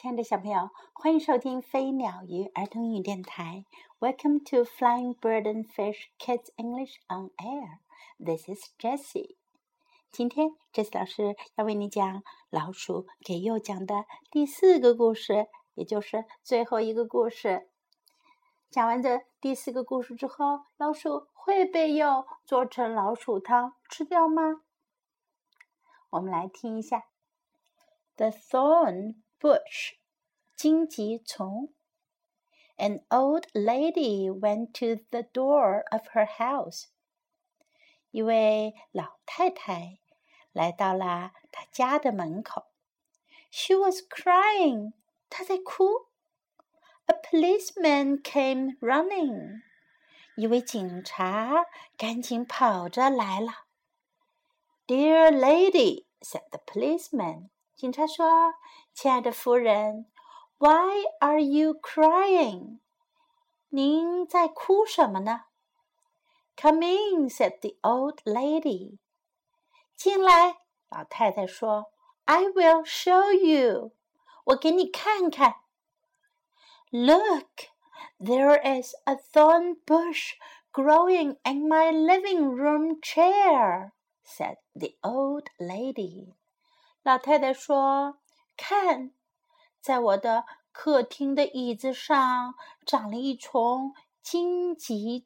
亲爱的小朋友，欢迎收听飞鸟鱼儿童英语电台。Welcome to Flying Bird and Fish Kids English on Air. This is Jessie. 今天，Jessie 老师要为你讲老鼠给鼬讲的第四个故事，也就是最后一个故事。讲完这第四个故事之后，老鼠会被鼬做成老鼠汤吃掉吗？我们来听一下。The thorn bush, 荆棘丛. An old lady went to the door of her house. 一位老太太来到了她家的门口。She was crying. 她在哭。A policeman came running. 一位警察赶紧跑着来了。Dear lady, said the policeman. 警察说：“ 亲爱的夫人，Why are you crying？您在哭什么呢？”“Come in,” said the old lady. 进来，老太太说：“I will show you. 我给你看看。”“Look, there is a thorn bush growing in my living room chair,” said the old lady. 老太太说：“ 看，在我的客厅的椅子上长了一丛荆棘。”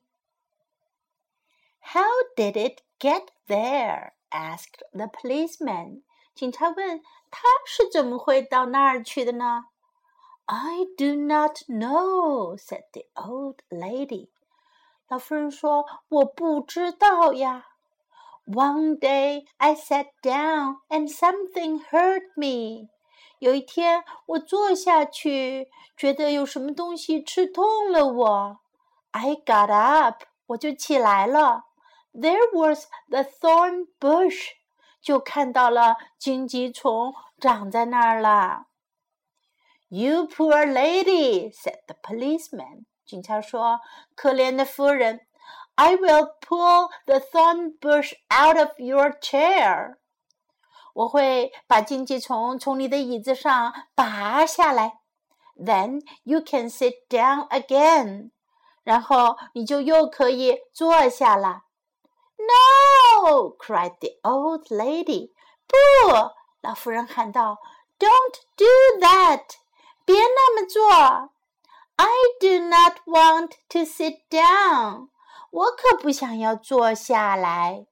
How did it get there? asked the policeman. 警察问：“他是怎么会到那儿去的呢？”I do not know," said the old lady. 老妇人说：“我不知道呀。” One day I sat down and something hurt me. 有一天我坐下去，觉得有什么东西刺痛了我。I got up，我就起来了。There was the thorn bush，就看到了荆棘丛长在那儿了。You poor lady，said the policeman。警察说：“可怜的夫人。” I will pull the thorn bush out of your chair. 我会把荆棘丛从你的椅子上拔下来。Then you can sit down again. 然后你就又可以坐下了。No! cried the old lady. 不，老妇人喊道：“Don't do that. 别那么做。I do not want to sit down. 我可不想要坐下来。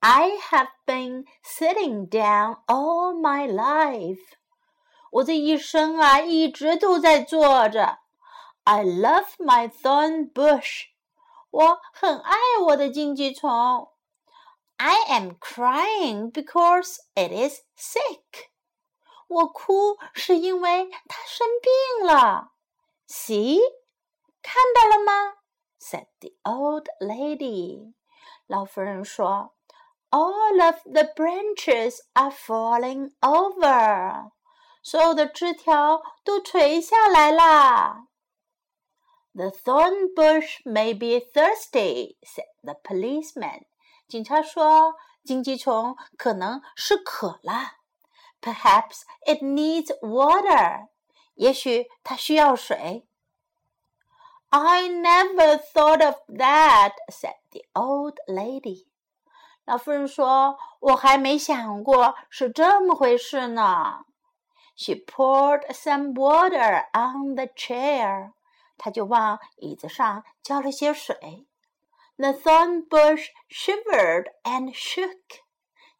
I have been sitting down all my life。我这一生啊，一直都在坐着。I love my thorn bush。我很爱我的荆棘丛。I am crying because it is sick。我哭是因为它生病了。See，看到了吗？said the old lady. 老妇人说 ：“All of the branches are falling over。”所有的枝条都垂下来啦。The thorn bush may be thirsty," said the policeman. 警察说：“荆棘丛可能是渴了。Perhaps it needs water. 也许它需要水。” I never thought of that," said the old lady. 老妇人说：“我还没想过是这么回事呢。” She poured some water on the chair. 她就往椅子上浇了些水。The thorn bush shivered and shook.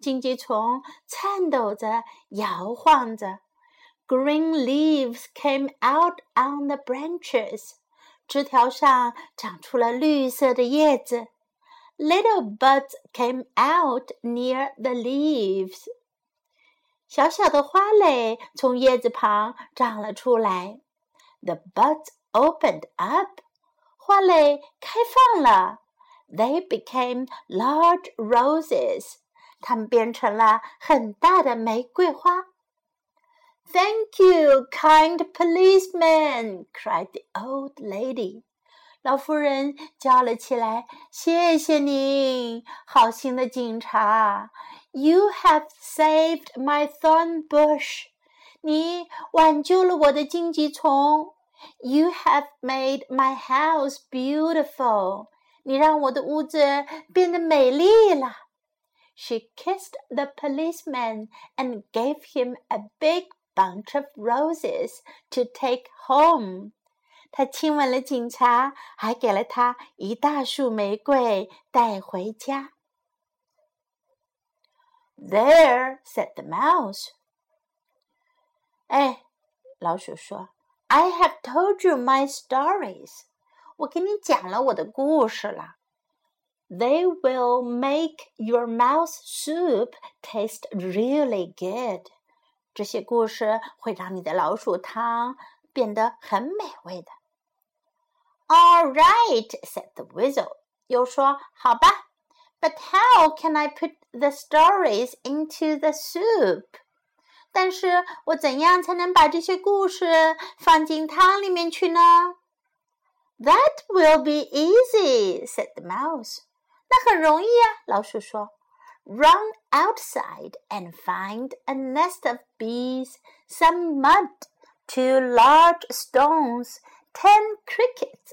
荆棘丛颤抖着，摇晃着。Green leaves came out on the branches. 枝条上长出了绿色的叶子 ，little buds came out near the leaves。小小的花蕾从叶子旁长了出来，the buds opened up。花蕾开放了，they became large roses。它们变成了很大的玫瑰花。Thank you, kind policeman! cried the old lady. 老妇人叫了起来：“谢谢您，好心的警察！You have saved my thorn bush. 你挽救了我的荆棘丛。You have made my house beautiful. 你让我的屋子变得美丽了。She kissed the policeman and gave him a big bunch of roses to take home. 她亲吻了警察，还给了他一大束玫瑰带回家。There, said the mouse. 哎，老鼠说：“I have told you my stories. 我给你讲了我的故事了。They will make your mouse soup taste really good. 这些故事会让你的老鼠汤变得很美味的。 All right, said the weasel. 又说：“好吧。” But how can I put the stories into the soup? 但是我怎样才能把这些故事放进汤里面去呢？That will be easy," said the mouse. 那很容易啊，老鼠说。Run outside and find a nest of bees, some mud, two large stones, ten crickets,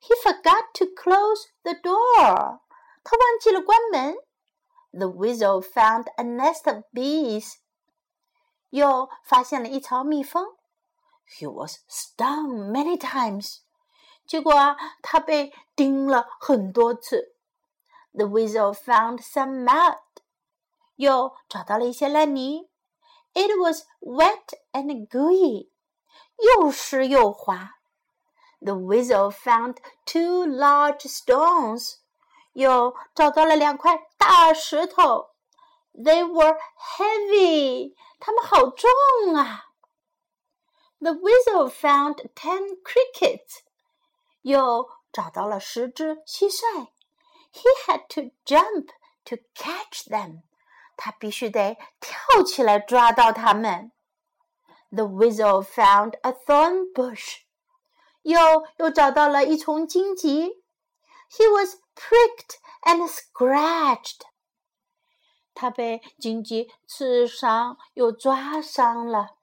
He forgot to close the door. 他忘记了关门。The weasel found a nest of bees. 又发现了一巢蜜蜂。He was stung many times. 结果啊，他被叮了很多次。The weasel found some mud. 又找到了一些烂泥。It was wet and gooey. 又湿又滑。 The weasel found two large stones. 又找到了两块大石头。They were heavy. 它们好重啊。The weasel found ten crickets. 又找到了十只蟋蟀。He had to jump to catch them. 他必须得跳起来抓到它们。The weasel found a thorn bush. 又又找到了一丛荆棘。He was pricked and scratched。他被荆棘刺伤又抓伤了。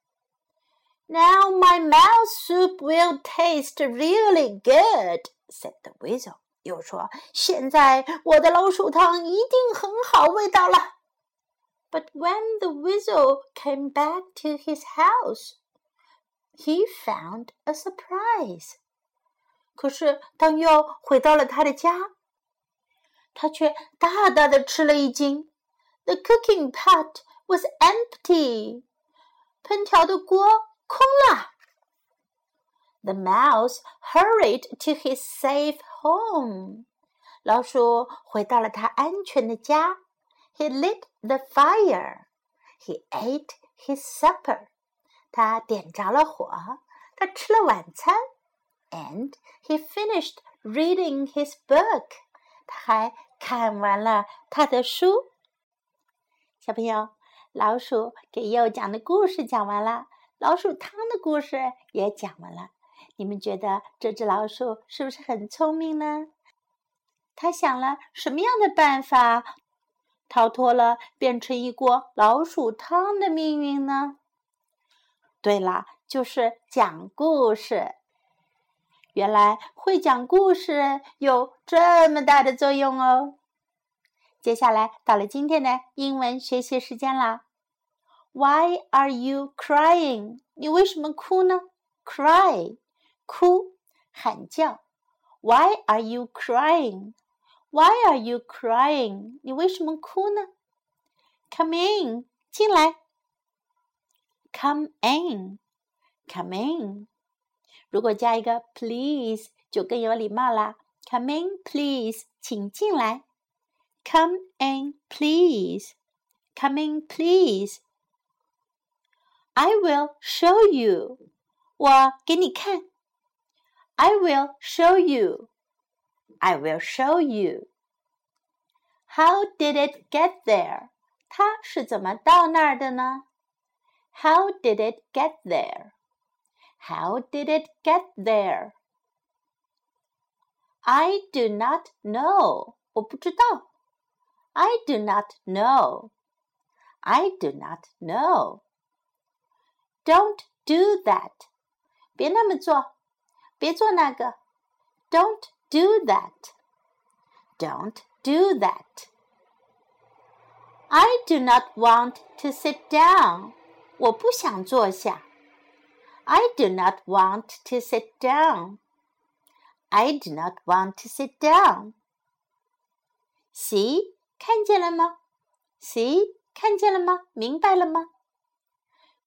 Now my mouse soup will taste really good," said the weasel. 又说：“现在我的老鼠汤一定很好味道了。” But when the weasel came back to his house, he found a surprise. 可是当又回到了他的家，他却大大的吃了一惊。The cooking pot was empty，烹调的锅空了。The mouse hurried to his safe home，老鼠回到了他安全的家。He lit the fire. He ate his supper. 他点着了火，他吃了晚餐。And he finished reading his book. 他还看完了他的书。小朋友，老鼠给又讲的故事讲完了，老鼠汤的故事也讲完了。你们觉得这只老鼠是不是很聪明呢？他想了什么样的办法？逃脱了变成一锅老鼠汤的命运呢？对了，就是讲故事。原来会讲故事有这么大的作用哦！接下来到了今天的英文学习时间啦。Why are you crying？你为什么哭呢？Cry，哭，喊叫。Why are you crying？Why are you crying？你为什么哭呢？Come in，进来。Come in，come in。如果加一个 please，就更有礼貌啦。Come in, please，请进来。Come in, please. Come in, please. I will show you. 我给你看。I will show you. I will show you. How did it get there? 它是怎么到那儿的呢 ？How did it get there? How did it get there? I do not know. 我不知道。I do not know. I do not know. Don't do that. 别那么做，别做那个。Don't do that. Don't do that. I do not want to sit down. 我不想坐下。I do not want to sit down. I do not want to sit down. See，看见了吗？See，看见了吗？明白了吗？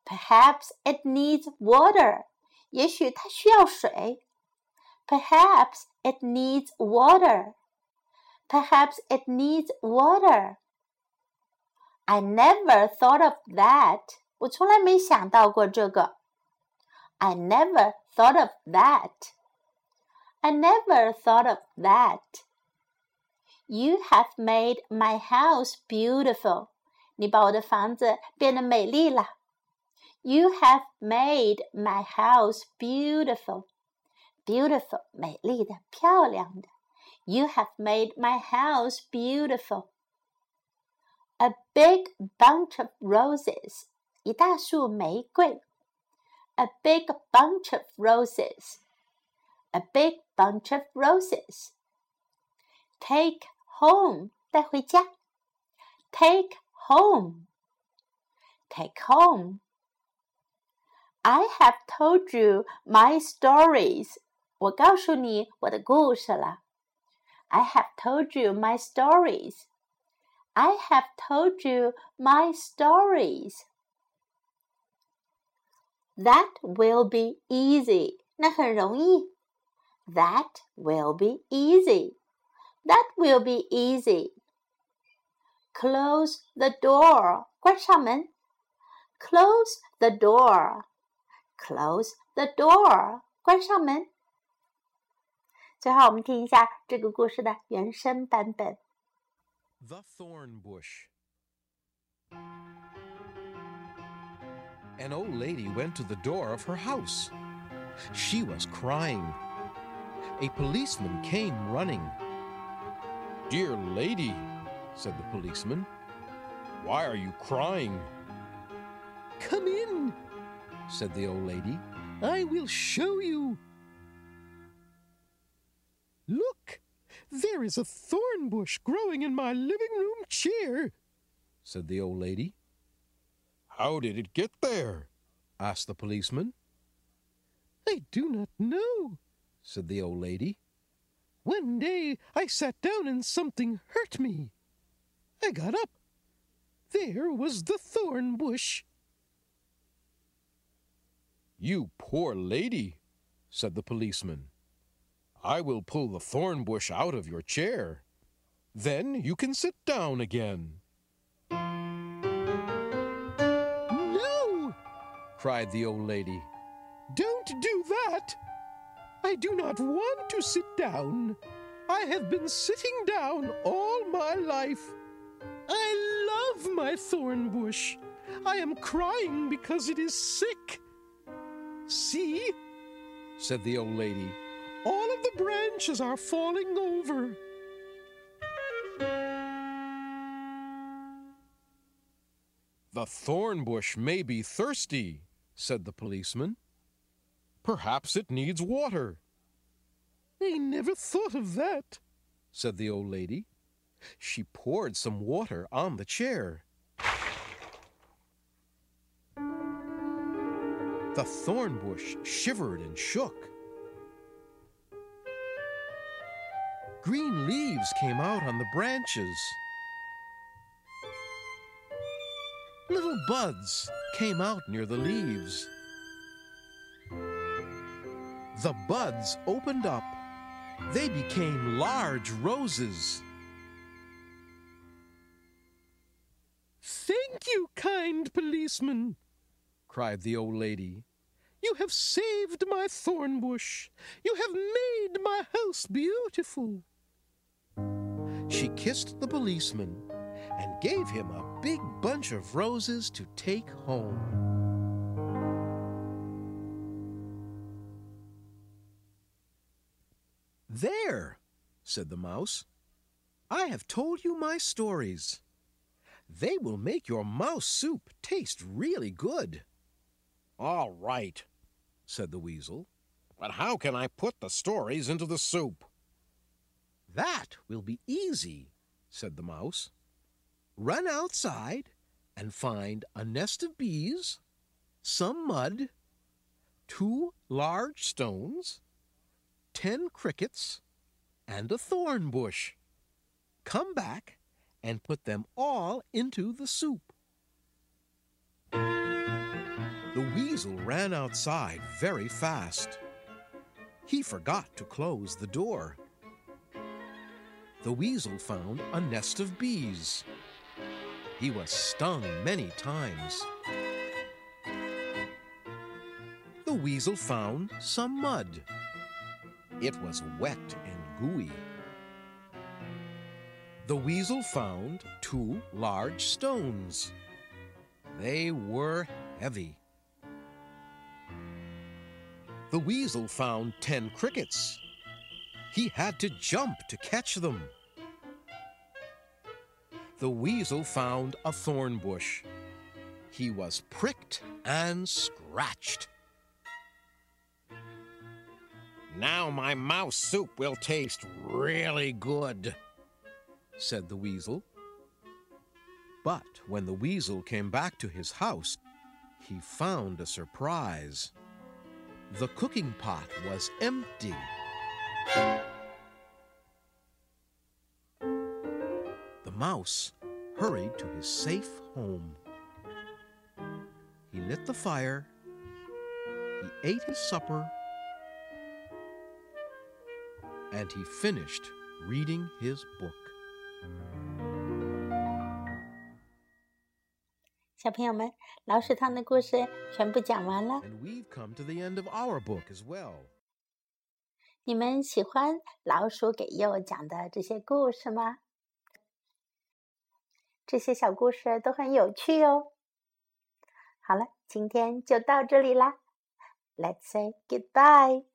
Perhaps it needs water. 也许它需要水。Perhaps it needs water. Perhaps it needs water. I never thought of that. 我从来没想到过这个。I never thought of that. I never thought of that. You have made my house beautiful. 你把我的房子变得美丽了。You have made my house beautiful. Beautiful，美丽的，漂亮的。You have made my house beautiful. A big bunch of roses， 一大束玫瑰。A big bunch of roses a big bunch of roses. Take home, 带回家。Take home, take home. I have told you my stories. 我告诉你我的故事了。I have told you my stories. I have told you my stories. That will be easy. 那很容易。that will be easy. That will be easy. Close the door. 关上门。Close the door. Close the door. 关上门。最后，我们听一下这个故事的原声版本。The Thorn Bush. An old lady went to the door of her house. She was crying a policeman came running. Dear lady, said the policeman, why are you crying? Come in, said the old lady. I will show you. Look, there is a thorn bush growing in my living room chair, said the old lady. How did it get there? asked the policeman. I do not know, said the old lady. One day I sat down and something hurt me. I got up. There was the thorn bush. You poor lady, said the policeman. I will pull the thorn bush out of your chair. Then you can sit down again. Cried the old lady. Don't do that. I do not want to sit down. I have been sitting down all my life. I love my thorn bush. I am crying because it is sick. See, said the old lady, all of the branches are falling over. The thorn bush may be thirsty, said the policeman. Perhaps it needs water. I never thought of that, said the old lady. She poured some water on the chair. The thorn bush shivered and shook. Green leaves came out on the branches. Little buds came out near the leaves the buds opened up. They became large roses. Thank you, kind policeman, cried the old lady. You have saved my thorn bush. You have made my house beautiful. She kissed the policeman and gave him a big bunch of roses to take home. There, said the mouse. I have told you my stories. They will make your mouse soup taste really good. All right, said the weasel. But how can I put the stories into the soup? That will be easy, said the mouse. Run outside and find a nest of bees, some mud, two large stones, ten crickets, and a thorn bush. Come back and put them all into the soup. The weasel ran outside very fast. He forgot to close the door. The weasel found a nest of bees. He was stung many times. The weasel found some mud. It was wet and gooey. The weasel found two large stones. They were heavy. The weasel found ten crickets. He had to jump to catch them. The weasel found a thorn bush. He was pricked and scratched. Now my mouse soup will taste really good, said the weasel. But when the weasel came back to his house, he found a surprise. The cooking pot was empty. The mouse hurried to his safe home. He lit the fire, he ate his supper, and he finished reading his book. 小朋友们，老鼠汤的故事全部讲完了。 And we've come to the end of our book as well. 你们喜欢老鼠给鼬讲的这些故事吗？ 这些小故事都很有趣哦。好了，今天就到这里啦。Let's say goodbye.